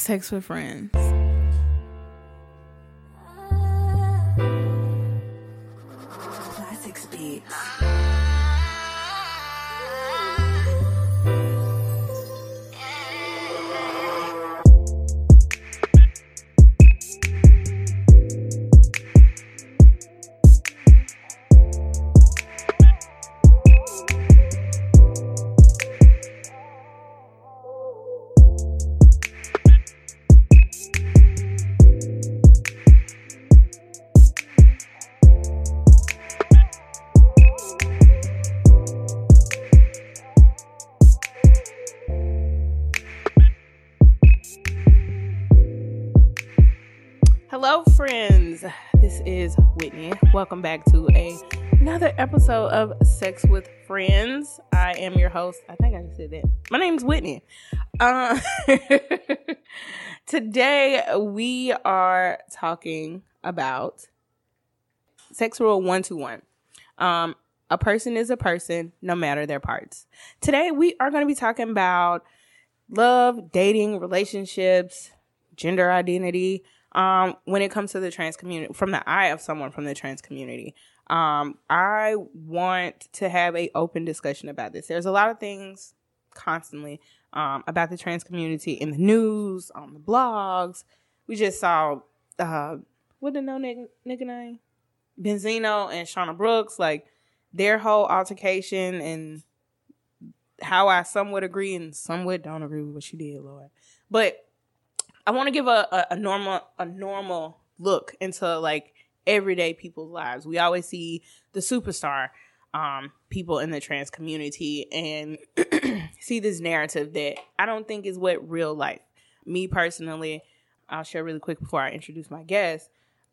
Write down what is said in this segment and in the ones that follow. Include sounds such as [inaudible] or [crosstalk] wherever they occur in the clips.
Sex with friends. Welcome back to a, another episode of Sex with Friends. I am your host. I think I just said that. My name's Whitney. Uh, [laughs] today we are talking about sex rule one to one. Um, a person is a person, no matter their parts. Today we are going to be talking about love, dating, relationships, gender identity um, when it comes to the trans community from the eye of someone from the trans community um, i want to have a open discussion about this. There's a lot of things constantly um, about the trans community in the news on the blogs. We just saw uh, what the no nigga, name? Benzino and shauna brooks like their whole altercation and how i somewhat agree and somewhat don't agree with what she did lord. But I want to give a, a, a normal a normal look into like everyday people's lives. We always see the superstar um, people in the trans community and [clears throat] see this narrative that I don't think is what real life. Me personally, I'll share really quick before I introduce my guest.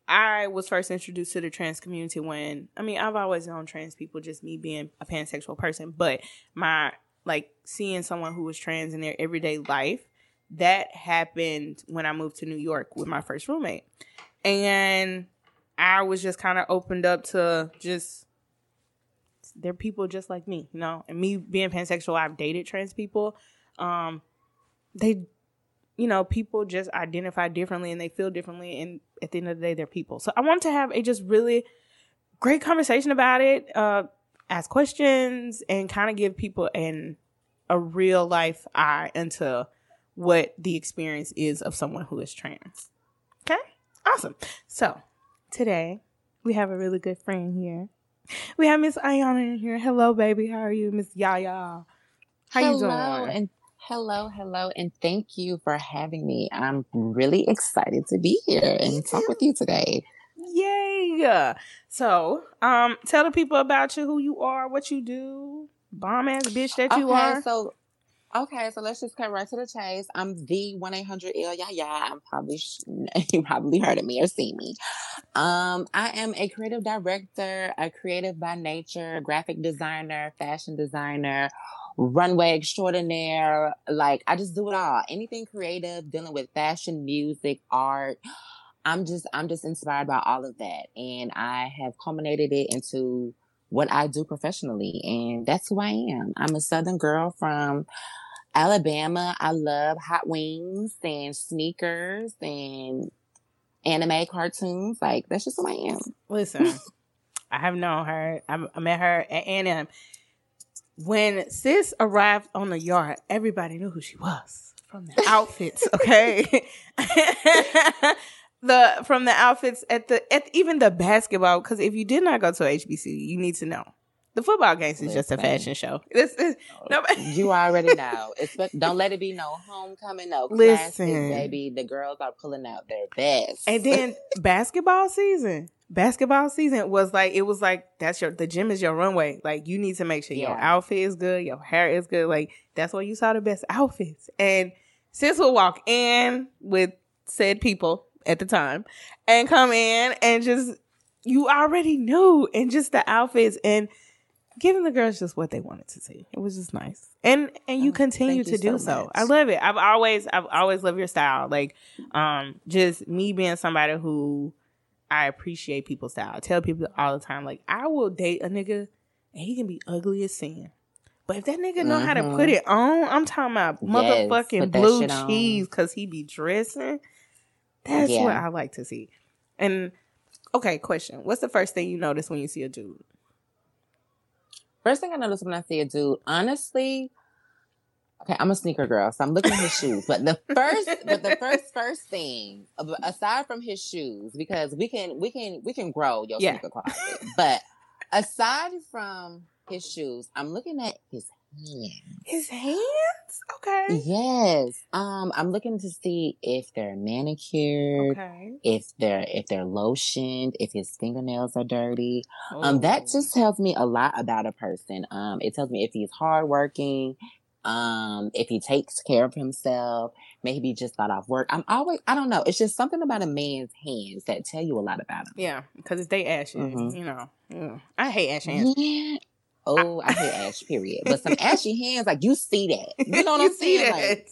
I was first introduced to the trans community when I mean I've always known trans people, just me being a pansexual person, but my like seeing someone who was trans in their everyday life that happened when I moved to New York with my first roommate. And I was just kind of opened up to just they're people just like me, you know. And me being pansexual, I've dated trans people. Um they you know, people just identify differently and they feel differently and at the end of the day they're people. So I want to have a just really great conversation about it, uh ask questions and kind of give people an a real life eye into what the experience is of someone who is trans. Okay? Awesome. So, today we have a really good friend here. We have Miss Aiyana in here. Hello, baby. How are you, Miss Yaya? How hello, you doing? And hello, hello, and thank you for having me. I'm really excited to be here and talk with you today. Yay! So, um, tell the people about you, who you are, what you do, bomb ass bitch that you okay, are. so okay, so let's just cut right to the chase. I'm the one eight hundred ill yeah yeah. I'm probably [laughs] you probably heard of me or seen me. Um, I am a creative director, a creative by nature, graphic designer, fashion designer, runway extraordinaire. Like I just do it all. Anything creative, dealing with fashion, music, art. I'm just I'm just inspired by all of that, and I have culminated it into what I do professionally, and that's who I am. I'm a Southern girl from Alabama. I love hot wings and sneakers and anime cartoons. Like that's just who I am. Listen, [laughs] I have known her. I, met her at A&M. When sis arrived on the yard, everybody knew who she was from the outfits. Okay, [laughs] [laughs] the from the outfits at the at even the basketball. Because if you did not go to HBC, you need to know the football games is just a fashion show. [laughs] This is oh, nobody. You already [laughs] know. Don't let it be no homecoming, no Listen. baby. The girls are pulling out their best. And then [laughs] basketball season. Basketball season was like it was like that's your the gym is your runway. Like you need to make sure your outfit is good, your hair is good. Like that's where you saw the best outfits. And sis will walk in with said people at the time and come in and just you already knew and just the outfits and giving the girls just what they wanted to see. It was just nice. And and you Oh, continue to you do so so. I love it. I've always I've always loved your style. Like um just me being somebody who I appreciate people's style. I tell people all the time like I will date a nigga and he can be ugly as sin. But if that nigga know mm-hmm. how to put mm-hmm. it on, I'm talking about motherfucking yes, blue cheese because he be dressing. That's yeah. what I like to see. And okay, question: What's the first thing you notice when you see a dude? First thing I notice when I see a dude, honestly, okay, I'm a sneaker girl, so I'm looking at his [laughs] shoes. But the first, but the first, first thing, aside from his shoes, because we can, we can, we can grow your yeah. sneaker closet. But aside from his shoes, I'm looking at his. His hands? Okay. Yes. Um, I'm looking to see if they're manicured, okay. if they're if they're lotioned, if his fingernails are dirty. Oh. Um, that oh. just tells me a lot about a person. Um, it tells me if he's hardworking, um, if he takes care of himself, maybe just got off work. I'm always, I don't know. It's just something about a man's hands that tell you a lot about him. Yeah, because they ashy, mm-hmm. you know. Mm. I hate ash hands. Yeah. Oh, I hate ash, period. But some [laughs] ashy hands, like you see that. You know what I'm saying? Like,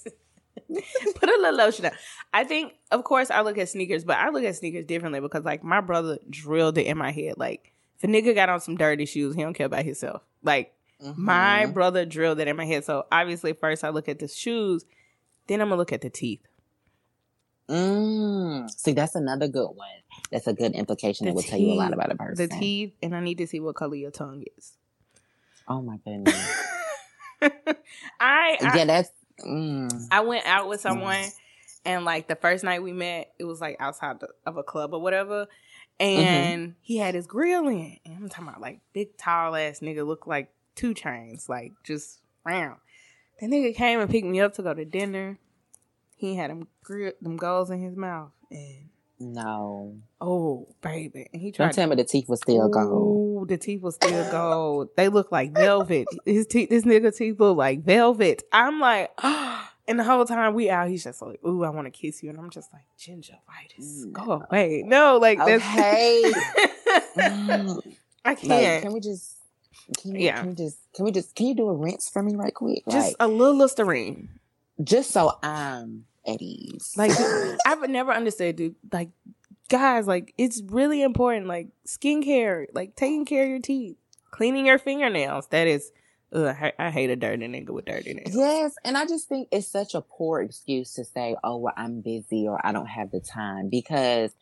[laughs] Put a little lotion on. I think, of course, I look at sneakers, but I look at sneakers differently because, like, my brother drilled it in my head. Like, if a nigga got on some dirty shoes, he don't care about himself. Like, mm-hmm. my brother drilled it in my head. So obviously, first I look at the shoes, then I'm gonna look at the teeth. Mm. See, that's another good one. That's a good implication the that will teeth, tell you a lot about a person. The teeth, and I need to see what color your tongue is. Oh my goodness. [laughs] I, yeah, that's. Mm. I went out with someone, mm. and like the first night we met, it was like outside the, of a club or whatever, and mm-hmm. he had his grill in, and I'm talking about like big tall ass nigga, looked like 2 Chainz, like just round. The nigga came and picked me up to go to dinner. He had them grill, them goals in his mouth, and no. Oh, baby. And he tried. Don't tell me the teeth was still gold. Ooh, the teeth was still gold. they look like velvet. His teeth, this nigga teeth look like velvet. I'm like, [gasps] and the whole time we out, he's just like, ooh, I want to kiss you. And I'm just like, gingivitis. Go away. No, like that's. [laughs] Hey. Mm. I can't. Like, can we just. Can we, yeah. Can we just can we just can you do a rinse for me right quick? Just like, a little Listerine. Just so I'm at ease. Like [laughs] I've never understood, dude. Like guys, like it's really important. Like skincare, like taking care of your teeth, cleaning your fingernails. That is. Ugh, I, hate a dirty nigga with dirty nails. Yes, and I just think it's such a poor excuse to say, "Oh, well, I'm busy or I don't have the time," because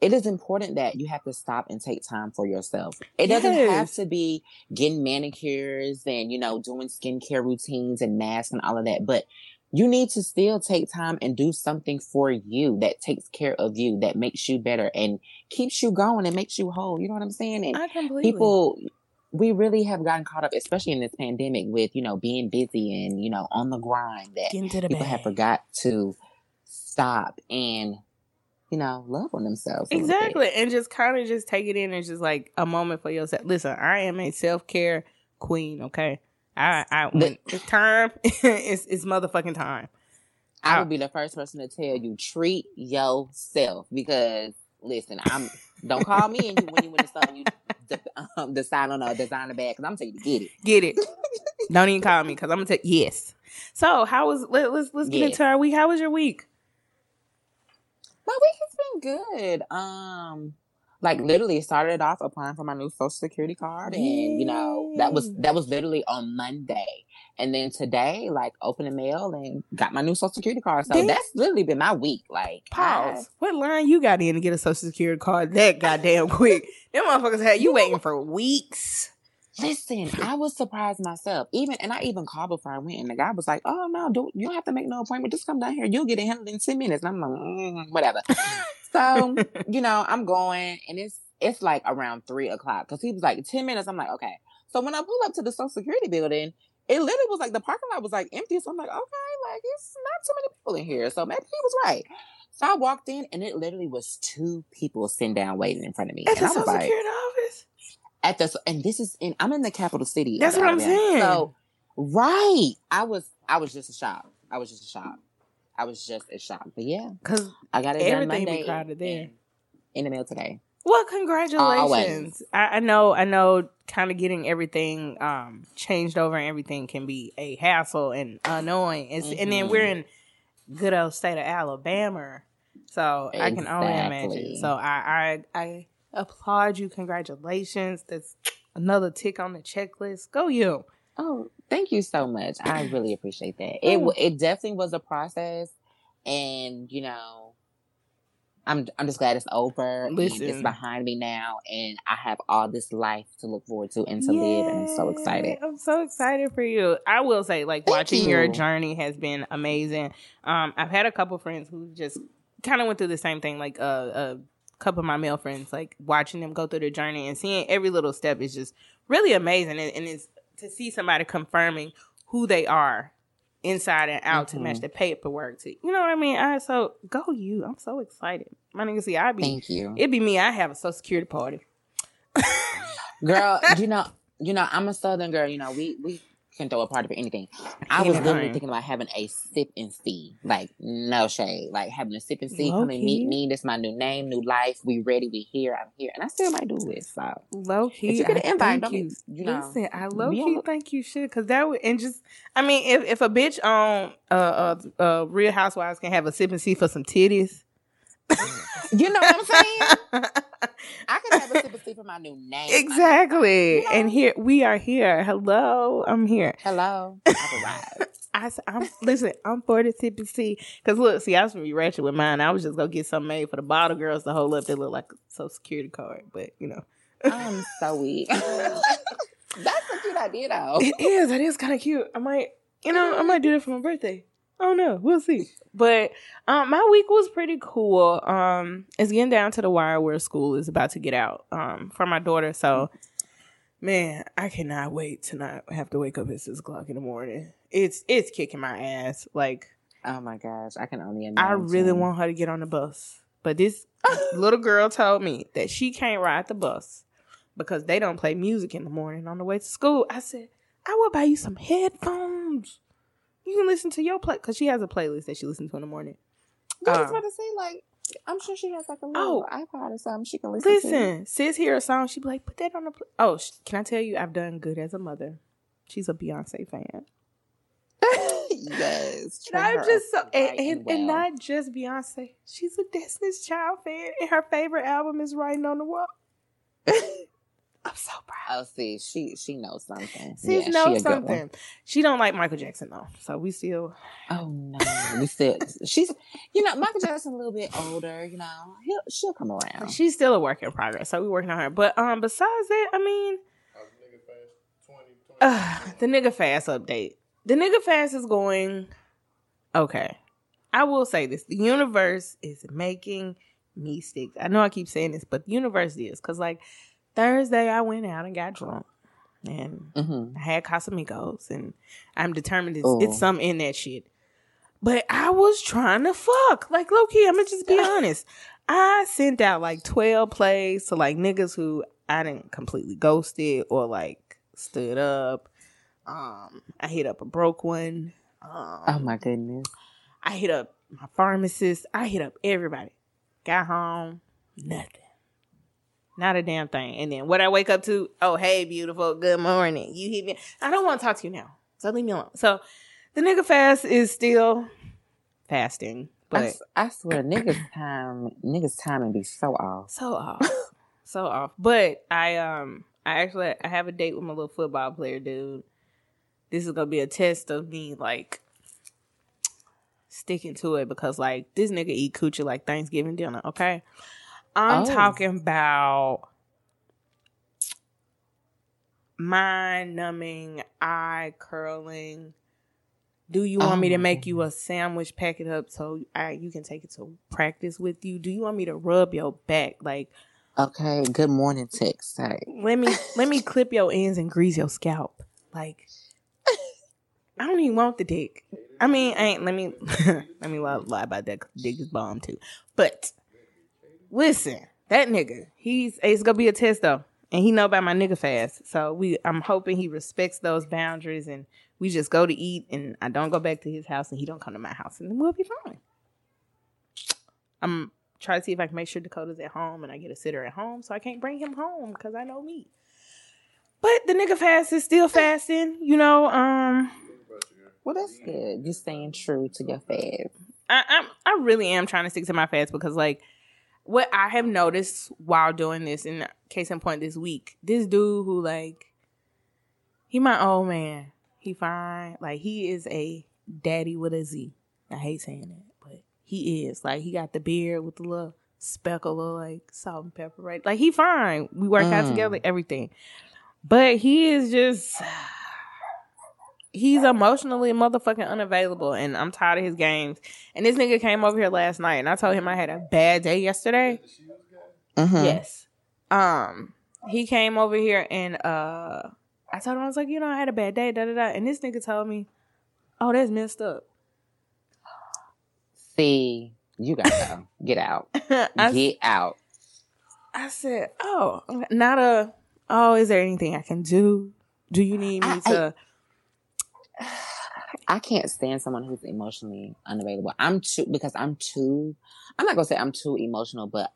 it is important that you have to stop and take time for yourself. It yes. doesn't have to be getting manicures and, you know, doing skincare routines and masks and all of that, but you need to still take time and do something for you that takes care of you, that makes you better and keeps you going and makes you whole. You know what I'm saying? And I completely. people, we really have gotten caught up, especially in this pandemic, with you know being busy and you know on the grind. That the people bag. have forgot to stop and you know love on themselves exactly, and just kind of just take it in and just like a moment for yourself. Listen, I am a self care queen. Okay, I, I when it's time, [laughs] it's, it's motherfucking time. I, I would be the first person to tell you treat yourself because listen, I'm don't call me and you when you win the store you um, decide on a designer bag because I'm gonna tell you to get it. Get it. [laughs] don't even call me because I'm gonna tell yes. So how was let, us let's, let's get yes. into our week. How was your week? My week has been good. Um like literally started off applying for my new social security card and you know that was that was literally on monday. And then today like opened the mail and got my new social security card. So that's literally been my week like pause. I, what line you got in to get a social security card that goddamn quick? Them motherfuckers had you waiting for weeks Listen, [laughs] I was surprised myself. Even and I even called before I went, and the guy was like, "Oh no, don't you don't have to make no appointment. Just come down here. You'll get it handled in ten minutes." And I'm like, mm, "Whatever." so [laughs] you know, I'm going, and it's it's like around three o'clock because he was like ten minutes. I'm like, okay. So when I pull up to the Social Security building, it literally was like the parking lot was like empty. So I'm like, okay, like it's not too many people in here. So maybe he was right. So I walked in, and it literally was two people sitting down waiting in front of me. At and the Social like, Security at the and this is in I'm in the capital city. That's what I'm saying. So right, I was I was just a shock. I was just a shock. I was just a shock. But yeah, because I got it done Monday. Crowded there in, in the mail today. Well, congratulations. I, I, know, I know kind of getting everything um, changed over and everything can be a hassle and annoying. Mm-hmm. And then we're in good old state of Alabama. So exactly. I can only imagine. So I, I, I applaud you. Congratulations. That's another tick on the checklist. Go you. Oh, Thank you so much. I really appreciate that. It Oh. it definitely was a process, and you know, I'm I'm just glad it's over. and it's behind me now, and I have all this life to look forward to and to live, and I'm so excited. I'm so excited for you. I will say, like, Thank watching your journey has been amazing. Um, I've had a couple friends who just kind of went through the same thing. Like, uh, a couple of my male friends, like watching them go through the journey and seeing every little step is just really amazing. And, and it's to see somebody confirming who they are inside and out to Mhm. match the paperwork to, you know what I mean? I so go you. I'm so excited. My nigga, see, I be Thank you, It'd be me. I have a social security party. girl. [laughs] you know, you know, I'm a Southern girl. You know, we we can throw a party for anything. I was literally thinking about having a sip and see, like no shade, like having a sip and see. Come and meet me. This is my new name, new life. We ready. We here. I'm here, and I still might do it. So Low key, If you get an invite, thank don't you. you know, Listen, I low key the- think you should, cause that would and just, I mean, if if a bitch on uh uh, uh Real Housewives can have a sip and see for some titties, you know what I'm saying. [laughs] I could have a sip and see for my new name. exactly. And here we are here. Hello, I'm here. Hello, I've arrived. [laughs] I I'm listen. I'm for the sip and see, cause look, see, I was gonna be ratchet with mine. I was just gonna get something made for the bottle girls to hold up They look like a social security card, but you know, I'm so weak. [laughs] That's a cute idea, though. It is. It is kind of cute. I might, you know, I might do that for my birthday. I don't know. We'll see. But um, my week was pretty cool. Um, it's getting down to the wire where school is about to get out um, for my daughter. So, man, I cannot wait to not have to wake up at six o'clock in the morning. It's it's kicking my ass. Like Oh my gosh, I can only imagine. I really want her to get on the bus, but this [laughs] little girl told me that she can't ride the bus because they don't play music in the morning on the way to school. I said, I will buy you some headphones. You can listen to your play because she has a playlist that she listens to in the morning. I was Uh, about to say, like, I'm sure she has like a Oh. little iPod or something she can listen, to. Listen, sis hear a song, she be like, put that on the. Pl-. Oh, sh- can I tell you, I've done good as a mother. She's a Beyonce fan. [laughs] yes, [laughs] And I'm just so, and, and, and not just Beyonce. She's a Destiny's Child fan, and her favorite album is Writing on the Wall. [laughs] I'm so proud. Oh, see, she she knows something. Sis yeah, she knows a good something. one. She don't like Michael Jackson though, so we still. Oh no, we still she's you know Michael Jackson a little bit older. You know, he'll she'll come around. She's still a work in progress, so we're working on her. But um, besides that, I mean, uh, the nigga fast update. The nigga fast is going okay. I will say this: the universe is making me sick. I know I keep saying this, but the universe is because like Thursday I went out and got drunk and hmm I had Casamigos, and I'm determined it's, Oh. it's something in that shit. But I was trying to fuck. Like, low key, I'm gonna just be [laughs] honest. I sent out like 12 plays to like niggas who I didn't completely ghosted or like stood up. Um, I hit up a broke one. Um, Oh my goodness. I hit up my pharmacist. I hit up everybody. Got home, nothing. Not a damn thing. And then what I wake up to, oh, hey, beautiful, good morning. You hit me. I don't want to talk to you now. So leave me alone. So the nigga fast is still fasting, I, but s- I swear, niggas time niggas timing be so off. so off. so off. But I um I actually I have a date with my little football player dude. This is gonna be a test of me like sticking to it because like this nigga eat coochie like Thanksgiving dinner, okay? I'm Oh. talking about mind numbing, eye curling. Do you want Oh me to oh. make you a sandwich, pack it up so I, you can take it to practice with you? Do you want me to rub your back? Like, Okay, good morning, text. Hey. let me [laughs] let me clip your ends and grease your scalp. Like, I don't even want the dick. I mean, I ain't. Let me [laughs] let me lie, lie about that. dick is bomb too. But listen, that nigga, he's it's gonna be a test though, and he know about my nigga fast. So we, I'm hoping he respects those boundaries, and we just go to eat, and I don't go back to his house, and he don't come to my house, and then we'll be fine. I'm trying to see if I can make sure Dakota's at home, and I get a sitter at home, so I can't bring him home because I know me. But the nigga fast is still fasting, you know. Um, Well, that's good. You staying true to your fast. I, I'm I really am trying to stick to my fast because like what I have noticed while doing this, in case in point this week, this dude who like he my old man. He fine. Like he is a daddy with a Z. I hate saying that, but he is. Like he got the beard with the little speckle of like salt and pepper, right? Like he fine. We work out Mm. together, everything. But he is just he's emotionally motherfucking unavailable and I'm tired of his games. And this nigga came over here last night and I told him I had a bad day yesterday. Mhm. Yes. Um, he came over here and uh, I told him I was like, you know, I had a bad day, da da da. And this nigga told me, "Oh, that's messed up." See, you gotta go. Get out. [laughs] I, Get out. I said, "Oh, not a. Oh, is there anything I can do? Do you need me I- to?" I [sighs] can't stand someone who's emotionally unavailable. I'm too because I'm too. I'm not gonna say I'm too emotional, but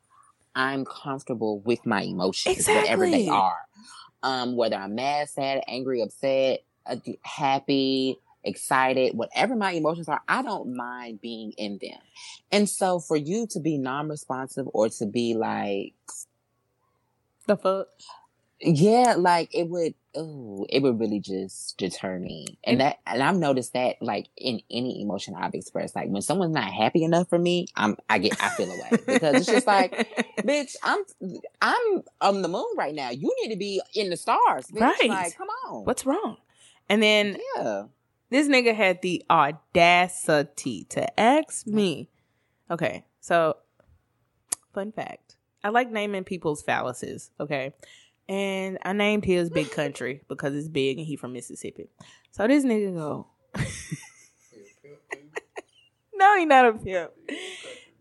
I'm comfortable with my emotions, whatever they are. Um, whether I'm mad, sad, angry, upset, uh, happy, excited, whatever my emotions are, I don't mind being in them. And so, for you to be non-responsive or to be like the fuck? Yeah, like it would. Oh, it would really just deter me, and that, and I've noticed that, like in any emotion I've expressed, like when someone's not happy enough for me, I'm, I get, I feel away because it's just like, [laughs] bitch, I'm, I'm on the moon right now. You need to be in the stars, bitch. Right. Like, come on. What's wrong? And then Yeah. this nigga had the audacity to ask mm. me. Okay, so fun fact. I like naming people's phalluses, okay? And I named his Big Country because it's big and he from Mississippi. So this nigga go, [laughs] No, he not a pimp.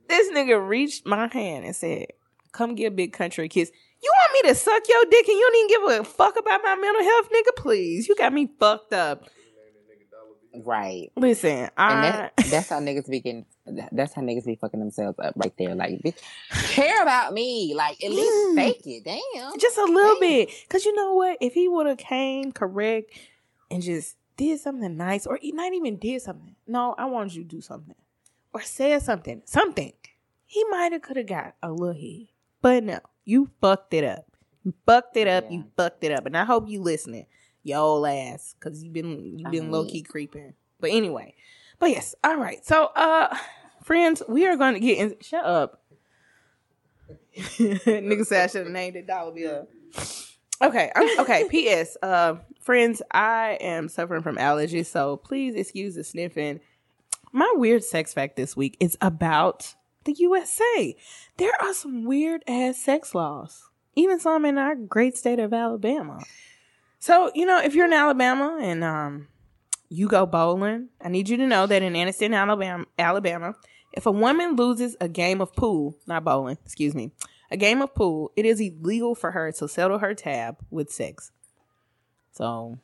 This nigga reached my hand and said, Come get Big Country a kiss. You want me to suck your dick and you don't even give a fuck about my mental health, nigga? Please. You got me fucked up. Right. Listen, And I that, [laughs] that's how niggas be getting, that's how niggas be fucking themselves up right there. Like, bitch, care about me. Like, at least fake it. Damn. just a little Damn. bit. Cause you know what? If he would have came correct and just did something nice, or not even did something. No, I wanted you to do something. Or said something. Something. He might have could have got a little head. But no, you fucked it up. You fucked it up. Yeah. You fucked it up. And I hope you listening, your old ass, because you've been you've been low key creeping. But anyway, but yes, all right. So, uh, friends, we are going to get in. Shut up, [laughs] nigga. Said I should have named it dollar bill. Okay, I'm, okay. [laughs] P.S. Uh, friends, I am suffering from allergies, so please excuse the sniffing. My weird sex fact this week is about the USA. There are some weird ass sex laws, even some in our great state of Alabama. So, you know, if you're in Alabama and um you go bowling, I need you to know that in Anniston, Alabama, Alabama, if a woman loses a game of pool, not bowling, excuse me, a game of pool, it is illegal for her to settle her tab with sex. So,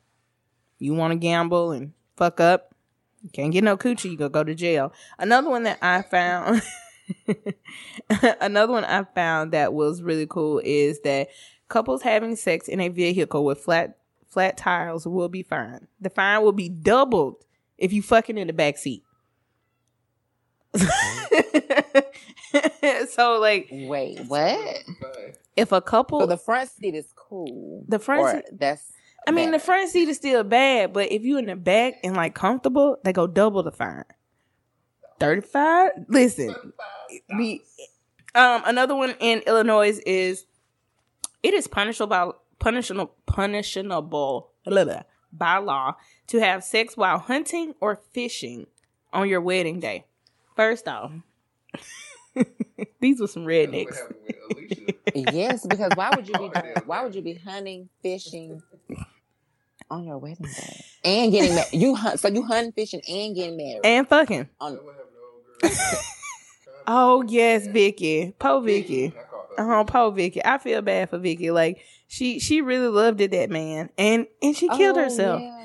you want to gamble and fuck up, you can't get no coochie, you gonna go to jail. Another one that I found [laughs] another one I found that was really cool is that couples having sex in a vehicle with flat flat tires will be fine. The fine will be doubled if you fucking in the back seat. [laughs] so like Wait, what? if a couple So the front seat is cool. The front seat- that's I mean, the front seat is still bad, but if you in the back and like comfortable, they go double the fine. Thirty five. Listen, be um another one in Illinois is it is punishable by punishable punishable blah, blah, by law to have sex while hunting or fishing on your wedding day. First off, [laughs] these were some rednecks. yes, because why would you be [laughs] why would you be hunting, fishing on your wedding day and getting married? You hunt, so you hunting, fishing, and getting married. And fucking. on, [laughs] Oh yes, Vicky. Po Vicky. Uh-huh, po Vicky. I feel bad for Vicky. Like she she really loved it, that man. And and she killed Oh, herself. yeah.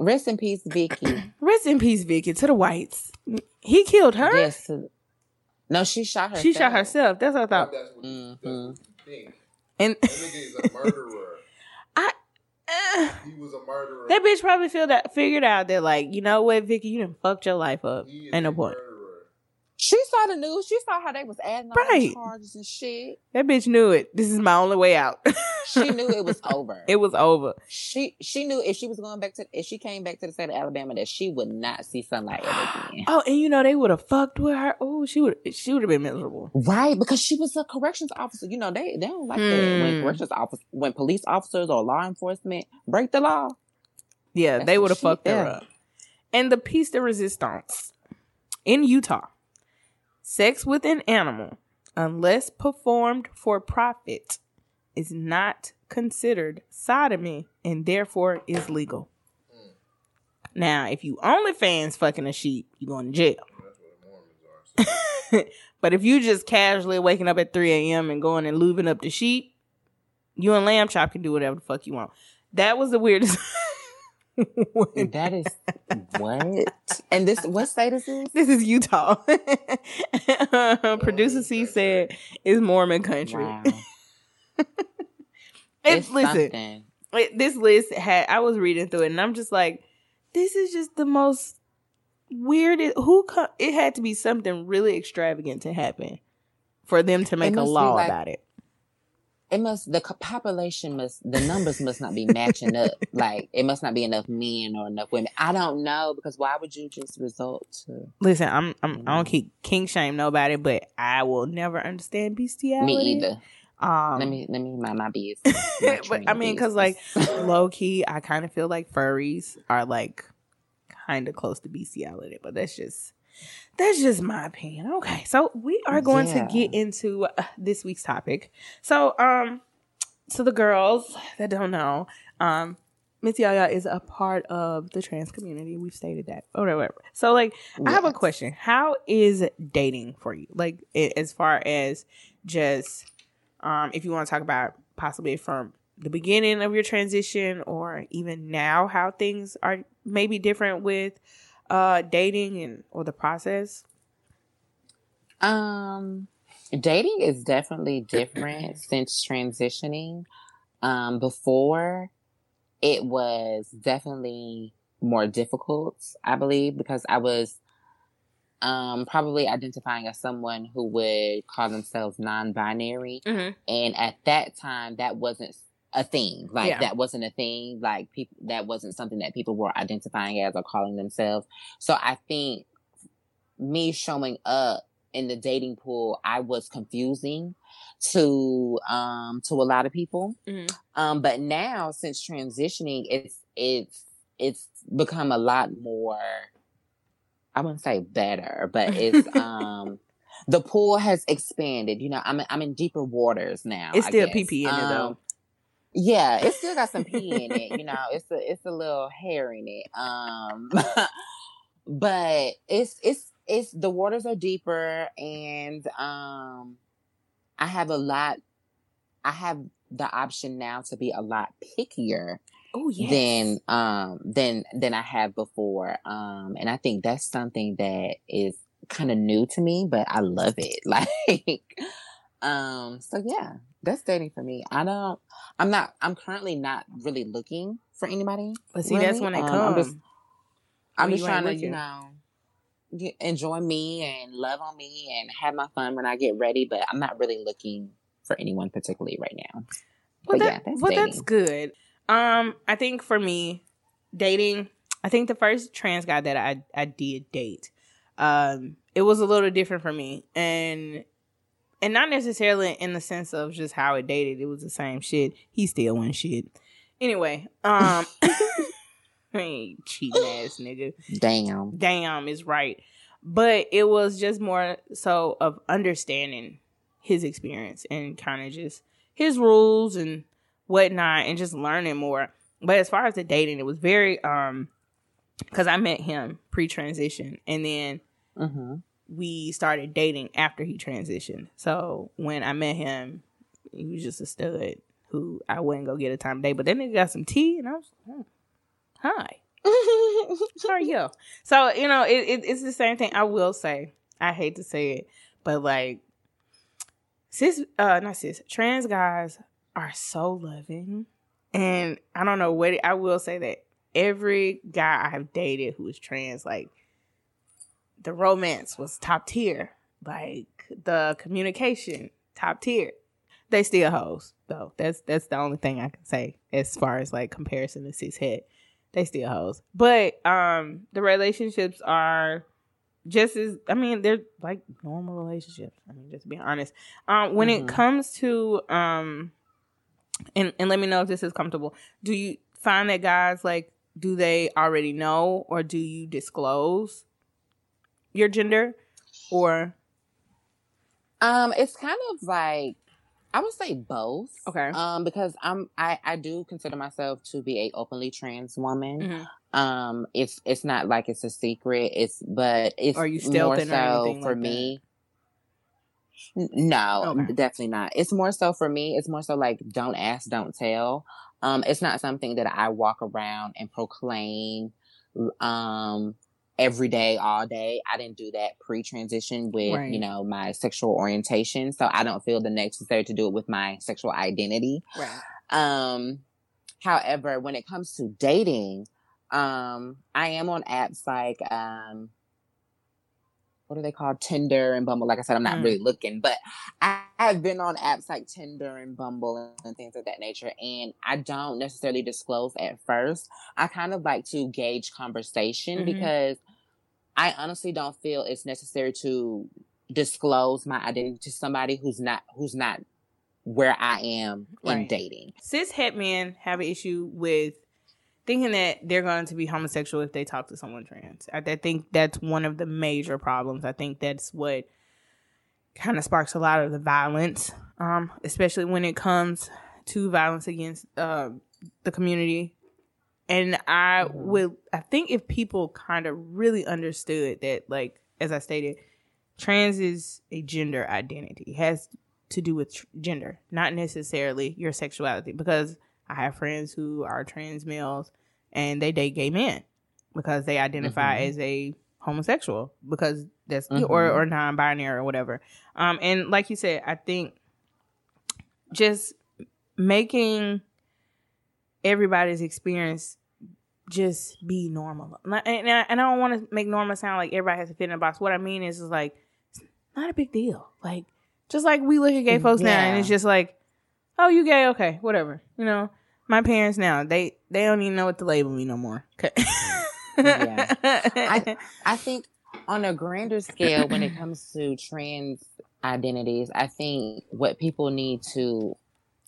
Rest in peace, Vicky. [clears throat] Rest in peace, Vicky, to the whites. He killed her? yes. No, she shot herself. She shot herself. That's what I thought. Mhm. And That nigga is a murderer. [laughs] uh, He was a murderer. that bitch probably feel that figured out that like, you know what, Vicky, you done fucked your life up. He is Ain't no point. murderer. She saw the news. She saw how they was adding all Right. the charges and shit. That bitch knew it. This is my only way out. she [laughs] knew it was over. It was over. she she knew if she was going back to if she came back to the state of Alabama that she would not see sunlight ever again. [gasps] Oh, and you know they would have fucked with her. Oh, she would she would have been miserable. Right, because she was a corrections officer. You know, they, they don't like that when Hmm. corrections officers when police officers or law enforcement break the law. Yeah, That's they would have fucked her up. And the piece de resistance in Utah, sex with an animal, unless performed for profit, is not considered sodomy and therefore is legal. Now, if you only fans fucking a sheep, you going to jail. That's what the [laughs] but if you just casually waking up at 3 a.m. and going and lubing up the sheep, you and Lamb Chop can do whatever the fuck you want. That was the weirdest. [laughs] [laughs] When- That is what? [laughs] And this what state is this? this is Utah. [laughs] Uh, producer C said it's Mormon country. Wow. It- It's listen, it- this list had I was reading through it and I'm just like, this is just the most weirdest. Who co- it had to be something really extravagant to happen for them to make a law like- about it. It must the population must the numbers must not be matching up. [laughs] Like it must not be enough men or enough women. I don't know because why would you just result to Listen, I'm, I'm I don't keep king shame nobody, but I will never understand bestiality. me either? Um, let me let me mind my business. [laughs] my but I mean, because like [laughs] low key, I kind of feel like furries are like kind of close to bestiality, but that's just that's just my opinion. Okay, so we are going Yeah. to get into uh, this week's topic. So, um, so the girls that don't know, um, Miss Yaya is a part of the trans community. We've stated that. Or whatever. So, like, I have a question. How is dating for you? Like, i- as far as just, um, if you want to talk about possibly from the beginning of your transition or even now, how things are maybe different with uh dating and or the process. Um, dating is definitely different since transitioning. Um, before it was definitely more difficult, I believe, because I was um probably identifying as someone who would call themselves non-binary Mm-hmm. and at that time that wasn't a thing like Yeah. that wasn't a thing like people that wasn't something that people were identifying as or calling themselves so i think me showing up in the dating pool i was confusing to um to a lot of people Mhm. um but now since transitioning it's it's it's become a lot more i wouldn't say better but it's [laughs] um the pool has expanded you know i'm i'm in deeper waters now It's I still guess. pee-pee in it, though. Yeah it still got some pee in it you know it's a it's a little hair in it um [laughs] but it's it's it's the waters are deeper and um i have a lot i have the option now to be a lot pickier Oh yes. than um than than I have before. Um and I think that's something that is kind of new to me, but I love it. [laughs] Like um so yeah, that's dating for me. I don't I'm not I'm currently not really looking for anybody. but see, that's when it Um, comes. I'm just I'm just trying to, you know, get, enjoy me and love on me and have my fun when I get ready, but I'm not really looking for anyone particularly right now. Well, But that, yeah, that's well, that's good. Um, I think for me, dating. I think the first trans guy that I I did date, um, it was a little different for me, and and not necessarily in the sense of just how it dated. It was the same shit. He still went shit. Anyway, um, [laughs] [laughs] hey, cheating ass nigga Damn. damn is right but it was just more so of understanding his experience and kind of just his rules and whatnot and just learning more but as far as the dating it was very um because i met him pre-transition and then hmm we started dating after he transitioned so when i met him he was just a stud who i wouldn't go get a time of day but then he got some tea and i was oh, hi how are you? So you know, it, it it's the same thing. I will say, I hate to say it, but like cis, uh, not cis, trans guys are so loving, and I don't know what it, I will say that every guy I have dated who is trans, like the romance was top tier, like the communication top tier. they still hoes though. That's that's the only thing I can say as far as like comparison to cis het. They still hoes, but um, the relationships are just as I mean they're like normal relationships. I mean, just to be honest. Um, when Mhm. it comes to um, and and let me know if this is comfortable. Do you find that guys like do they already know or do you disclose your gender or Um, it's kind of like I would say both. okay? Um, because I'm I I do consider myself to be a openly trans woman. Mhm. Um, it's it's not like it's a secret. It's but it's Are you more so for like me. N- No, Okay. definitely not. It's more so for me. It's more so like don't ask, don't tell. Um, it's not something that I walk around and proclaim. Um, every day, all day. I didn't do that pre-transition with Right. you know my sexual orientation, so I don't feel the necessary to do it with my sexual identity. Right. Um, however, when it comes to dating, um, I am on apps like um, what are they called? Tinder and Bumble. Like I said, I'm not Mm. really looking, but I have been on apps like Tinder and Bumble and things of that nature. And I don't necessarily disclose at first. I kind of like to gauge conversation Mhm. because I honestly don't feel it's necessary to disclose my identity to somebody who's not who's not where I am in dating. cis het men have an issue with thinking that they're going to be homosexual if they talk to someone trans. I, I think that's one of the major problems. I think that's what kind of sparks a lot of the violence, um, especially when it comes to violence against uh, the community. And I Mhm. would, I think if people kind of really understood that, like as I stated, trans is a gender identity. It has to do with tr- gender, not necessarily your sexuality. Because I have friends who are trans males and they date gay men because they identify Mhm. as a homosexual because that's Mhm. or or non-binary or whatever. Um, and like you said, I think just making everybody's experience just be normal. And I, and I, and I don't want to make normal sound like everybody has to fit in a box. What I mean is, is like it's not a big deal. Like just like we look at gay folks now, and it's just like, oh, you gay? Okay, whatever. You know, my parents now they they don't even know what to label me no more. Yeah. [laughs] I- I think on a grander scale, when it comes to trans identities, I think what people need to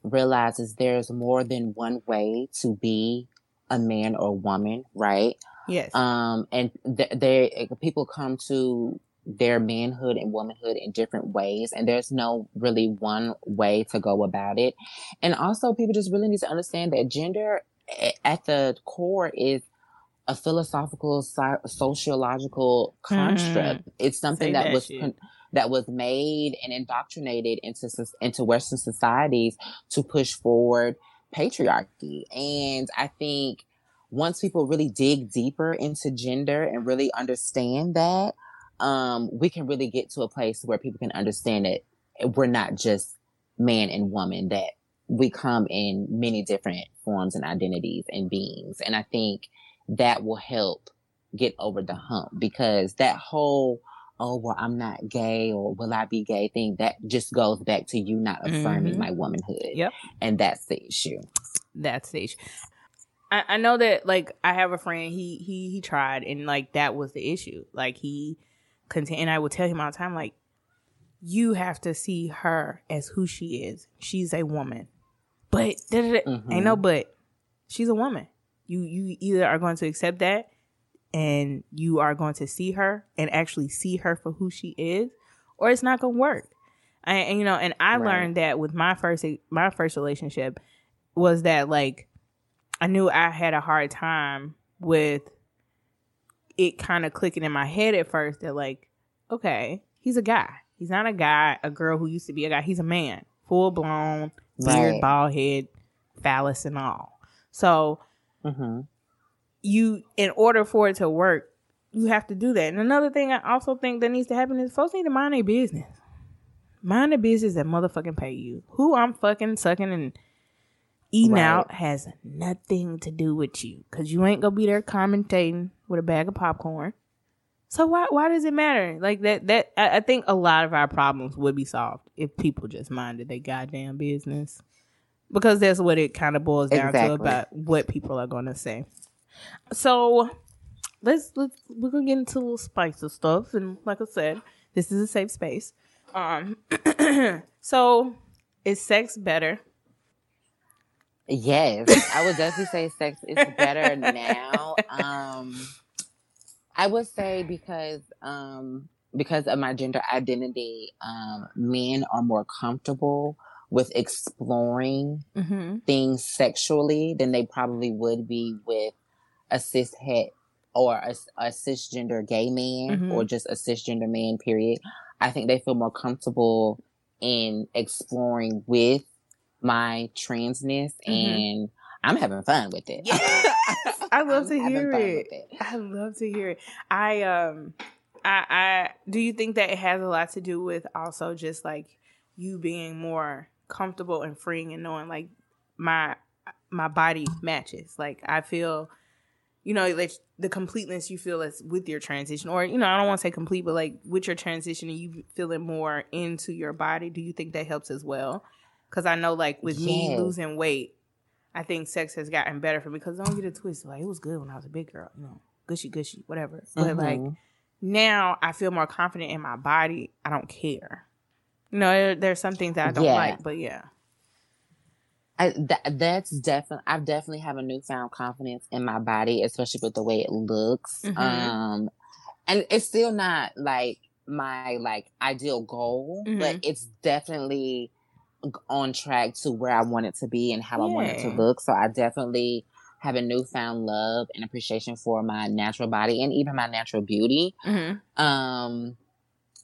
realize is there's more than one way to be a man or woman, right? yes. Um, and th- they people come to their manhood and womanhood in different ways, and there's no really one way to go about it. And also, people just really need to understand that gender, at the core, is a philosophical, so- sociological construct. Mm-hmm. It's something that, that was con- that was made and indoctrinated into into Western societies to push forward patriarchy. And I think once people really dig deeper into gender and really understand that, um, we can really get to a place where people can understand that we're not just man and woman, that we come in many different forms and identities and beings. And I think that will help get over the hump because that whole, oh, well, I'm not gay or will I be gay thing, that just goes back to you not affirming Mhm. my womanhood. Yep. And that's the issue. that stage. I, I know that like I have a friend he he he tried and like that was the issue. Like he content and I would tell him all the time like you have to see her as who she is. She's a woman. But Mhm. ain't no but. She's a woman. You you either are going to accept that and you are going to see her and actually see her for who she is or it's not going to work. And, and, you know, and I Right. learned that with my first my first relationship was that like I knew I had a hard time with it kind of clicking in my head at first that like, okay, he's a guy. He's not a guy, a girl who used to be a guy. He's a man, full blown, beard, Right. bald head, phallus, and all. So Mm-hmm. you, in order for it to work, you have to do that. And another thing I also think that needs to happen is folks need to mind their business. Mind the business that motherfucking pay you. Who I'm fucking sucking and eating Right. out has nothing to do with you. Cause you ain't gonna be there commentating with a bag of popcorn. So why why does it matter? Like that that I, I think a lot of our problems would be solved if people just minded their goddamn business. Because that's what it kind of boils down Exactly. to about what people are going to say. So let's let's we're gonna get into a little spicy stuff, and like I said, this is a safe space. Um, [clears throat] so is sex better? Yes, I would definitely say sex is better now. [laughs] Um, I would say because um, because of my gender identity, um, men are more comfortable with exploring Mm-hmm. things sexually than they probably would be with a cis het or a, a cisgender gay man Mhm. or just a cisgender man. Period. I think they feel more comfortable in exploring with my transness, Mhm. and I'm having fun with it. [laughs] I love to hear fun it. I love to hear it. I um I I do you think that it has a lot to do with also just like you being more comfortable and freeing and knowing like my my body matches. Like I feel you know, like the completeness you feel is with your transition, or you know, I don't want to say complete, but like with your transition and you feeling more into your body. Do you think that helps as well? Because I know, like with me losing weight, I think sex has gotten better for me. Because don't get it twisted, like it was good when I was a big girl, you know, gushy gushy, whatever. But like Mhm. now, I feel more confident in my body. I don't care. You know, there, there's some things that I don't Yeah. like, but yeah, I, that, that's definitely I've definitely have a newfound confidence in my body, especially with the way it looks. Mhm. Um, and it's still not like my like ideal goal, but Mhm. it's definitely on track to where I want it to be and how I want it to look. So I definitely have a newfound love and appreciation for my natural body and even my natural beauty. mm-hmm. Um,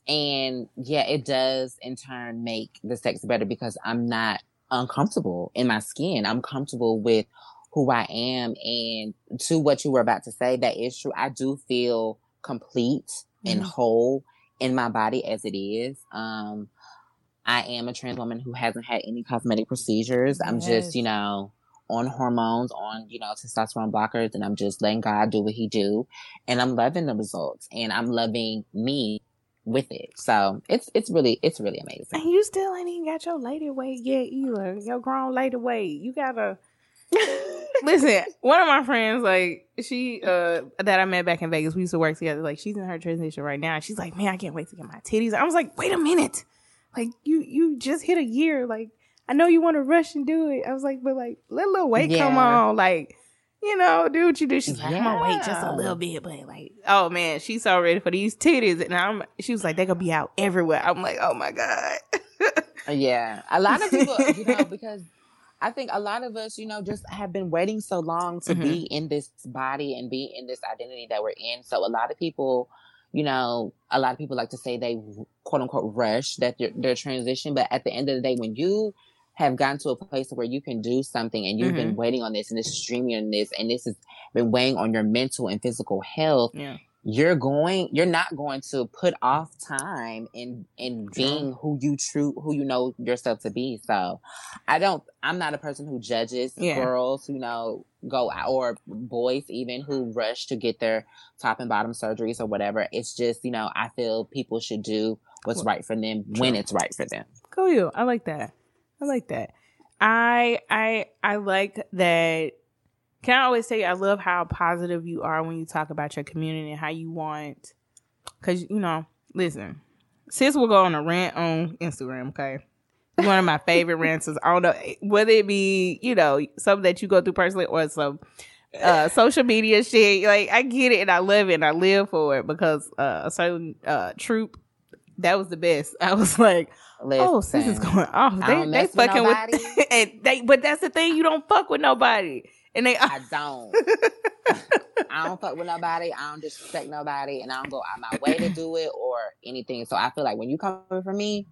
and yeah, it does in turn make the sex better because I'm not uncomfortable in my skin. I'm comfortable with who I am. And to what you were about to say, that is true. I do feel complete and Mhm. whole in my body as it is. Um, I am a trans woman who hasn't had any cosmetic procedures. I'm Yes. just, you know, on hormones, on, you know, testosterone blockers, and I'm just letting God do what he do. And I'm loving the results and I'm loving me with it. So it's it's really it's really amazing. And you still ain't even got your lady weight yet either. Your grown lady weight. You gotta [laughs] listen. One of my friends, like she, uh, that I met back in Vegas, we used to work together. Like she's in her transition right now. and She's like, man, I can't wait to get my titties. I was like, wait a minute, like you, you just hit a year. Like I know you want to rush and do it. I was like, but like let a little weight come on, like. You know, do what you do. She's like, I'm gonna wait just a little bit, but like, oh man, she's so ready for these titties, and I'm. She was like, they gonna be out everywhere. I'm like, oh my god. Uh, yeah. A lot of people, you know, [laughs] because I think a lot of us, you know, just have been waiting so long to mm-hmm. be in this body and be in this identity that we're in. So a lot of people, you know, a lot of people like to say they quote unquote rush that their, their transition. But at the end of the day, when you have gotten to a place where you can do something and you've been mm-hmm. waiting on this and this is streaming on this and this has been weighing on your mental and physical health, Yeah. You're going you're not going to put off time in in being who you true who you know yourself to be so i don't i'm not a person who judges Yeah. girls who know go out or boys even who rush to get their top and bottom surgeries or whatever it's just you know i feel people should do what's right for them when it's right for them you. I like that. I like that. I I I like that. Can I always say I love how positive you are when you talk about your community and how you want, because you know, listen, sis will go on a rant on Instagram. Okay, one of my favorite [laughs] rants. Is I don't know whether it be you know something that you go through personally or some uh social media shit. Like I get it and I love it and I live for it because uh, a certain uh troop that was the best. [laughs] I was like. Oh, sis is Listen, going off. They they mess with fucking with, [laughs] and they. But that's the thing. You don't fuck with nobody, and they. I don't. [laughs] I don't fuck with nobody. I don't disrespect nobody, and I don't go out my way to do it or anything. So I feel like when you come for me,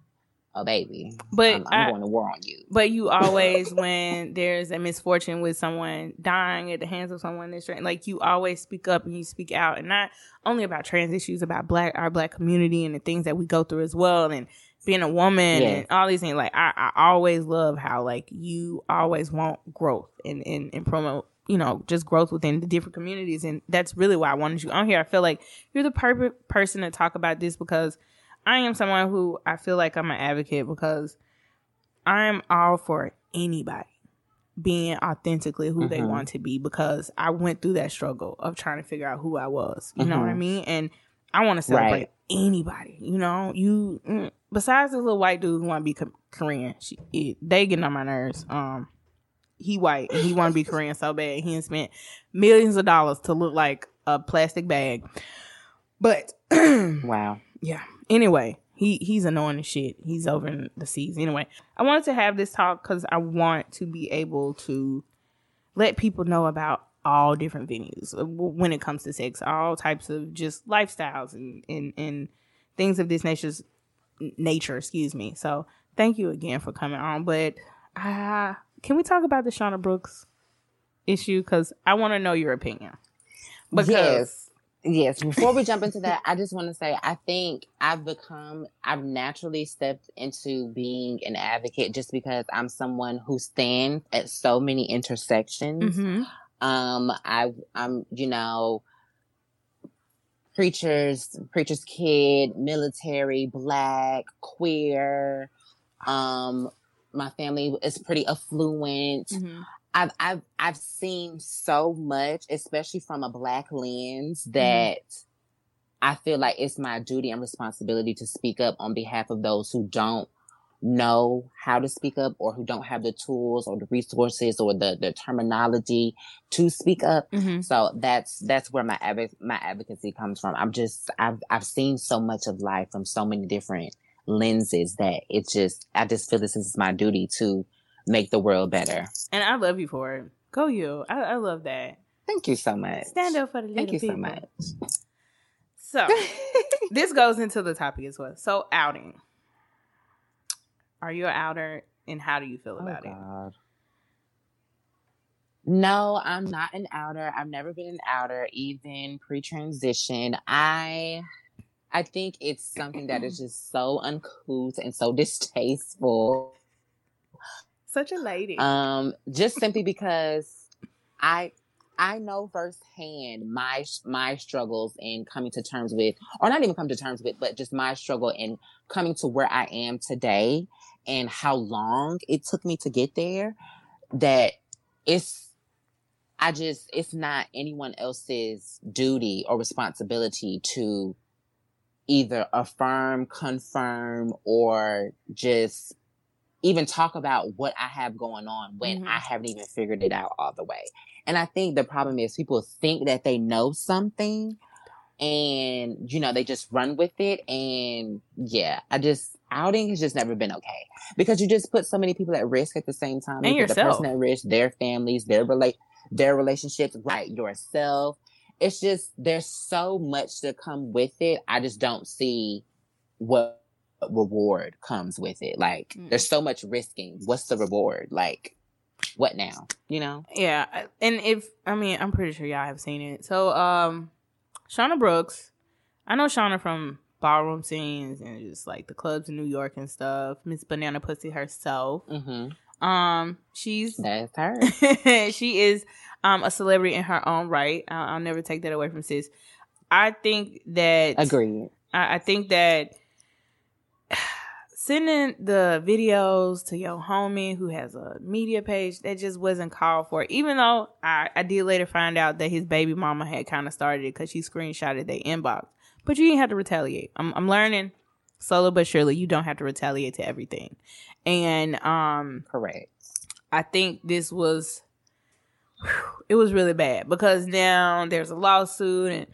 oh baby, But I'm, I'm I- going to war on you. But you always, [laughs] when there's a misfortune with someone dying at the hands of someone that's trans, like you always speak up and you speak out, and not only about trans issues, about black our black community and the things that we go through as well, and being a woman Yeah. and all these things. Like I, I always love how like you always want growth and and, and promote you know, just growth within the different communities. And that's really why I wanted you on here. I feel like you're the perfect person to talk about this because I am someone who I feel like I'm an advocate because I'm all for anybody being authentically who mm-hmm. they want to be because I went through that struggle of trying to figure out who I was. You mm-hmm. know what I mm-hmm. mean? And I want to celebrate right. anybody. You know, you mm, besides this little white dude who want to be Korean, she, it, they getting on my nerves. Um, he white and he want to be Korean so bad. He spent millions of dollars to look like a plastic bag. But [clears throat] wow, yeah. Anyway, he he's annoying as shit. He's over in the seas. Anyway, I wanted to have this talk because I want to be able to let people know about all different venues when it comes to sex, all types of just lifestyles and and, and things of this nature's nature. Excuse me. So thank you again for coming on. But uh, can we talk about the Shauna Brooks issue? Because I want to know your opinion. Because yes. Yes. Before we jump into that, I just want to say I think I've become, I've naturally stepped into being an advocate just because I'm someone who stands at so many intersections. Mm-hmm. Um, I, I'm, you know, preachers, preacher's kid, military, black, queer. Um, my family is pretty affluent. Mm-hmm. I've I've I've seen so much, especially from a black lens, mm-hmm. that mm-hmm. I feel like it's my duty and responsibility to speak up on behalf of those who don't know how to speak up or who don't have the tools or the resources or the, the terminology to speak up. Mm-hmm. So that's that's where my my advocacy comes from. I'm just I've I've seen so much of life from so many different lenses that it's just I just feel this is my duty to make the world better. And I love you for it. Go you. I, I love that. Thank you so much. Stand up for the little Thank you people. so much. So [laughs] this goes into the topic as well. So outing. Are you an outer and how do you feel oh, about oh, it? No, I'm not an outer. I've never been an outer, even pre-transition. I I think it's something that is just so uncouth and so distasteful such a lady. Um, just simply because I I know firsthand my my struggles in coming to terms with, or not even come to terms with, but just my struggle in coming to where I am today, and how long it took me to get there. That it's, I just it's not anyone else's duty or responsibility to either affirm, confirm, or just even talk about what I have going on when mm-hmm. I haven't even figured it out all the way. And I think the problem is people think that they know something and you know they just run with it and yeah i just outing has just never been okay because you just put so many people at risk at the same time and you yourself. the person at risk their families their relate their relationships right yourself it's just there's so much to come with it i just don't see what reward comes with it. Like mm. there's so much risking. What's the reward? Like what now? You know? Yeah. And if I mean I'm pretty sure y'all have seen it. So um Shauna Brooks, I know Shauna from ballroom scenes and just like the clubs in New York and stuff. Miss Banana Pussy herself. Mm-hmm. Um, she's that's her. [laughs] she is um a celebrity in her own right. I'll, I'll, never take that away from sis. I think that agreed. I, I think that sending the videos to your homie who has a media page that just wasn't called for. Even though I, I did later find out that his baby mama had kind of started it because she screenshotted their inbox. But you didn't have to retaliate. I'm, I'm learning slowly but surely. You don't have to retaliate to everything. And um, correct. I think this was it was really bad because now there's a lawsuit and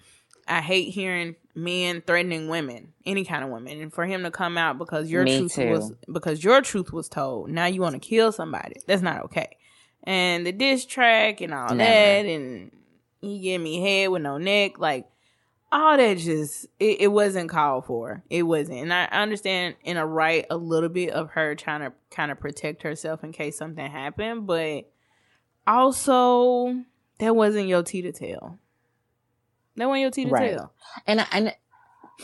I hate hearing men threatening women, any kind of women, and for him to come out because your Me truth too. was because your truth was told. Now you want to kill somebody. That's not okay. And the diss track and all Never. that, and he gave me head with no neck, like all that just it, it wasn't called for. It wasn't, and I understand in a right a little bit of her trying to kind of protect herself in case something happened, but also that wasn't your tea to tell. That wasn't your tea to right. tell. And and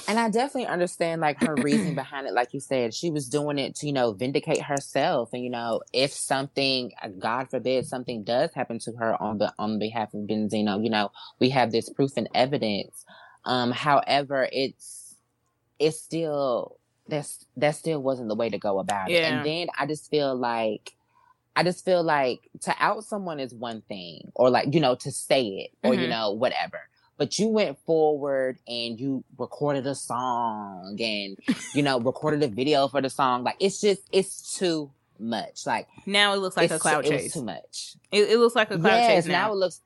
And I definitely understand like her reason behind it. Like you said, she was doing it to, you know, vindicate herself. And, you know, if something, uh, God forbid, something does happen to her on the, on behalf of Benzino, you know, we have this proof and evidence. Um, however, it's, it's still, that's, that still wasn't the way to go about it. And then I just feel like, I just feel like to out someone is one thing, or like, you know, to say it, or, you Mhm. know, whatever. But you went forward and you recorded a song and, you know, recorded a video for the song. Like, it's just, it's too much. Like, Now it looks like a cloud too, chase. too much. It, it looks like a cloud yes, chase now now. it looks,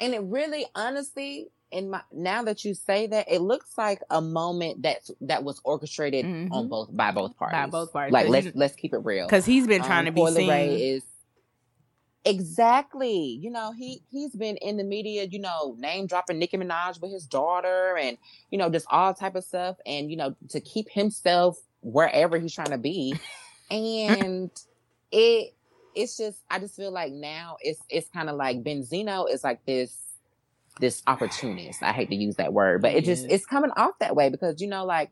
and it really, honestly, in my now that you say that, it looks like a moment that's that was orchestrated Mhm. on both by both parties. both parties. Like, let's let's keep it real. Because he's been trying Um, to be seen. Is exactly. You know, he he's been in the media. You know, name dropping Nicki Minaj with his daughter, and you know, just all type of stuff. And you know, to keep himself wherever he's trying to be, mm-hmm. and it it's just I just feel like now it's it's kind of like Benzino is like this this opportunist. I hate to use that word, but it just mm-hmm. it's coming off that way because you know, like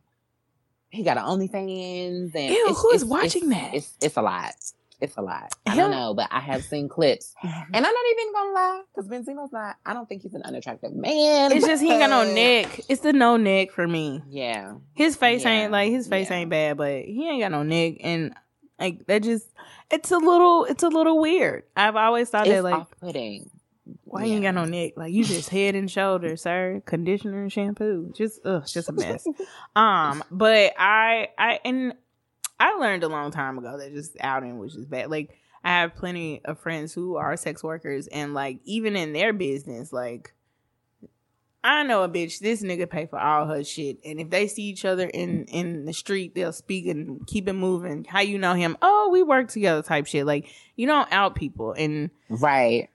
he got an OnlyFans and Ew, it's, who is it's- watching it's- that? It's it's a lot. It's a lot. I don't know, but I have seen clips, [sighs] and I'm not even gonna lie because Benzino's not. I don't think he's an unattractive man. It's just he ain't got no neck. It's the no neck for me. Yeah, His face Yeah, ain't like his face yeah. ain't bad, but he ain't got no neck, and like that just it's a little it's a little weird. I've always thought it's that like off-putting. why you ain't got no neck? Like you just head and shoulders, sir. Conditioner and shampoo. Just ugh, just a mess. [laughs] um, but I I and I learned a long time ago that just outing was just bad. Like I have plenty of friends who are sex workers and like even in their business, like I know a bitch, this nigga pay for all her shit. And if they see each other in in the street, they'll speak and keep it moving. How you know him? Oh, we work together type shit. Like you don't out people and Right,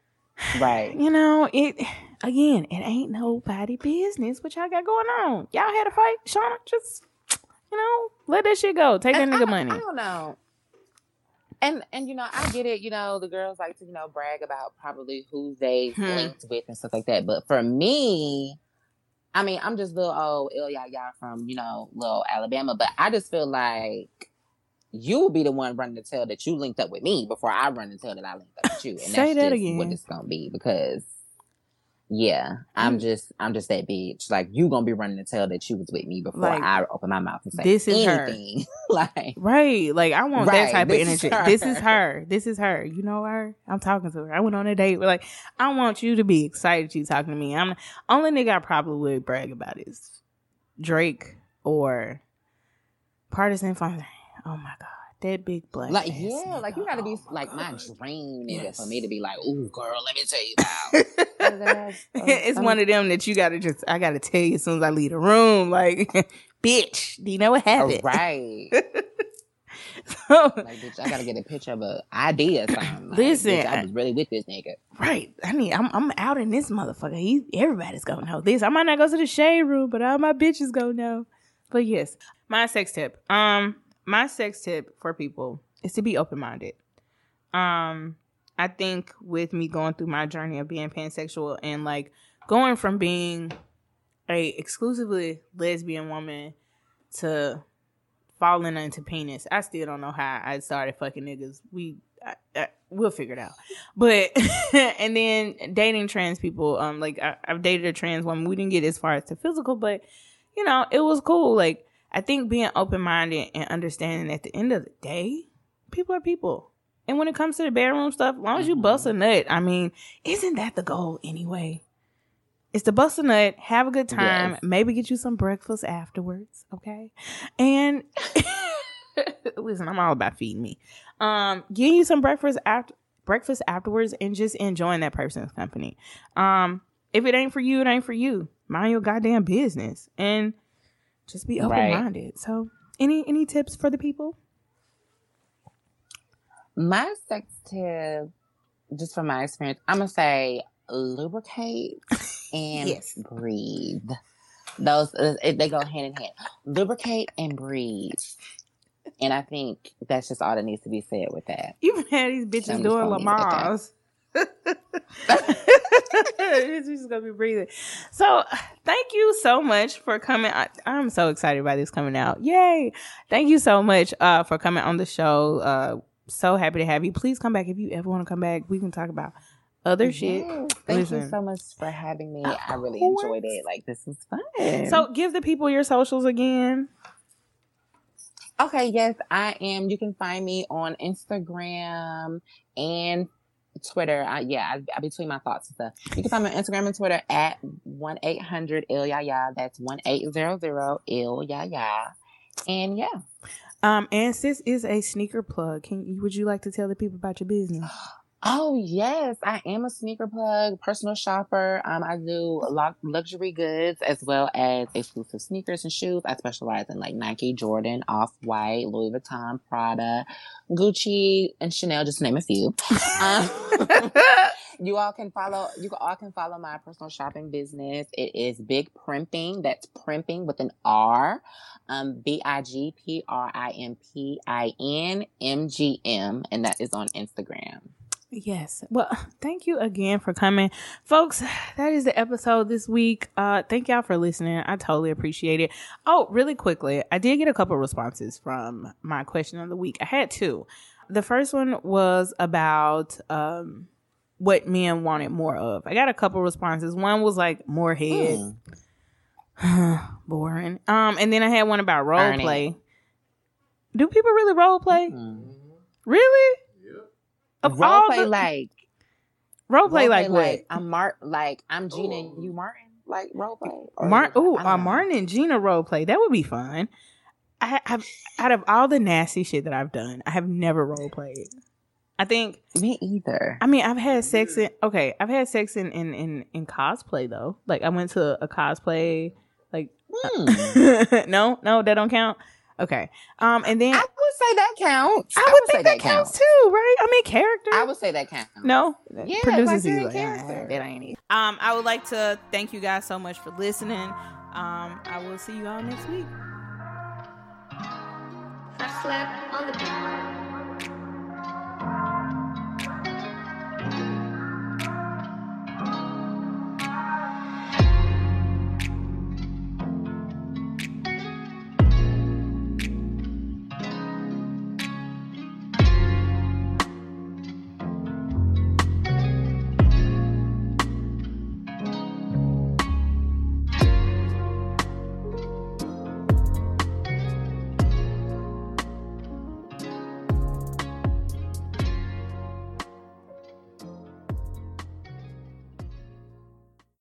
right. [sighs] you know, it again, it ain't nobody business what y'all got going on. Y'all had a fight, Shauna. Just you know, let that shit go. Take that nigga I, money. I don't know. And and you know, I get it. You know, the girls like to you know brag about probably who they Hmm. linked with and stuff like that. But for me, I mean, I'm just little old ill ya ya from you know little Alabama. But I just feel like you will be the one running to tell that you linked up with me before I run and tell that I linked up with you. And Say that's that just again. what it's gonna be because. Yeah, I'm just I'm just that bitch. Like you gonna be running to tell that you was with me before Like, I open my mouth and say this is her. anything. [laughs] like Right. Like I want that type of this is energy. This is her. This is her. You know her? I'm talking to her. I went on a date. We're like, I want you to be excited you talking to me. I'm only nigga I probably would brag about is Drake or Pardison Fontaine. Oh my god. That big black. Like ass yeah, nigga. like you gotta be Oh my like my God. dream nigga Yes. for me to be like, ooh girl, let me tell you about. [laughs] [laughs] it's one of them that you gotta just I gotta tell you as soon as I leave the room. Like, [laughs] bitch, do you know what happened? right. So, Like bitch, I gotta get a picture of a ID or something. Like, Listen, bitch, I I- was really with this nigga. right. I mean, I'm I'm out in this motherfucker. He everybody's gonna know this. I might not go to the shade room, but all my bitches gonna know. But yes, my sex tip. Um, my sex tip for people is to be open minded. Um, I think with me going through my journey of being pansexual and like going from being a exclusively lesbian woman to falling into penis, I still don't know how I started fucking niggas. We I, I, we'll figure it out. But [laughs] and then dating trans people, um, like I, I've dated a trans woman. We didn't get as far as to physical, but you know, it was cool. Like I think being open minded and understanding at the end of the day, people are people. And when it comes to the bedroom stuff, as long as you Mhm. bust a nut, I mean, isn't that the goal anyway? It's to bust a nut, have a good time, Yes. maybe get you some breakfast afterwards, okay? And [laughs] listen, I'm all about feeding me. Um, getting you some breakfast after breakfast afterwards and just enjoying that person's company. Um, if it ain't for you, it ain't for you. Mind your goddamn business and just be open Right. minded. So, any any tips for the people? My sex tip, just from my experience, I'm gonna say lubricate [laughs] and Yes. breathe. Those uh, they go hand in hand. Lubricate and breathe. And I think that's just all that needs to be said with that. You've had these bitches just doing gonna leave it at that. Lamar's. She's gonna be breathing. So, thank you so much for coming. I, am so excited about this coming out. Yay! Thank you so much uh, for coming on the show. Uh, so happy to have you. Please come back if you ever want to come back. We can talk about other shit. Thank Listen. you so much for having me. I really enjoyed it. Like this was fun. So, give the people your socials again. Okay, yes, I am. You can find me on Instagram and Twitter. I, yeah, I, I between my thoughts and stuff. You can find me on Instagram and Twitter at one eight hundred ill ya ya. That's one eight zero zero ill ya ya. And yeah. Um, and sis is a sneaker plug. Can you, would you like to tell the people about your business? [sighs] Oh yes, I am a sneaker plug, personal shopper. Um, I do luxury goods as well as exclusive sneakers and shoes. I specialize in like Nike, Jordan, Off White, Louis Vuitton, Prada, Gucci, and Chanel, just to name a few. Um, [laughs] you all can follow. You all can follow my personal shopping business. It is Big Primping. That's primping with an R. Um, B I G P R I M P I N M G M, and that is on Instagram. Yes. Well, [sighs] thank you again for coming. Folks, [sighs] that is the episode this week. Uh thank y'all for listening. I totally appreciate it. Oh, really quickly, I did get a couple responses from my question of the week. I had two. The first one was about um what men wanted more of. I got a couple responses. One was like more head. Hmm. [sighs] Boring. Um and then I had one about role play. Do people really role play? Mm-hmm. Really? Of role play the, like role play like what? Like I'm Mart like I'm Gina and you Martin like role play. Martin, ooh, uh, Martin and Gina role play that would be fun. I have out of all the nasty shit that I've done, I have never role played. I think me either. I mean, I've had sex in okay, I've had sex in in in, in cosplay though. Like I went to a cosplay like hmm. [laughs] no, no, that don't count. Okay. Um, and then I would say that counts. I would, I would think that, counts. counts. too, right? I mean, character. I would say that counts. No, yeah, produces like, like that ain't it. Um, I would like to thank you guys so much for listening. Um, I will see you all next week. I slept on the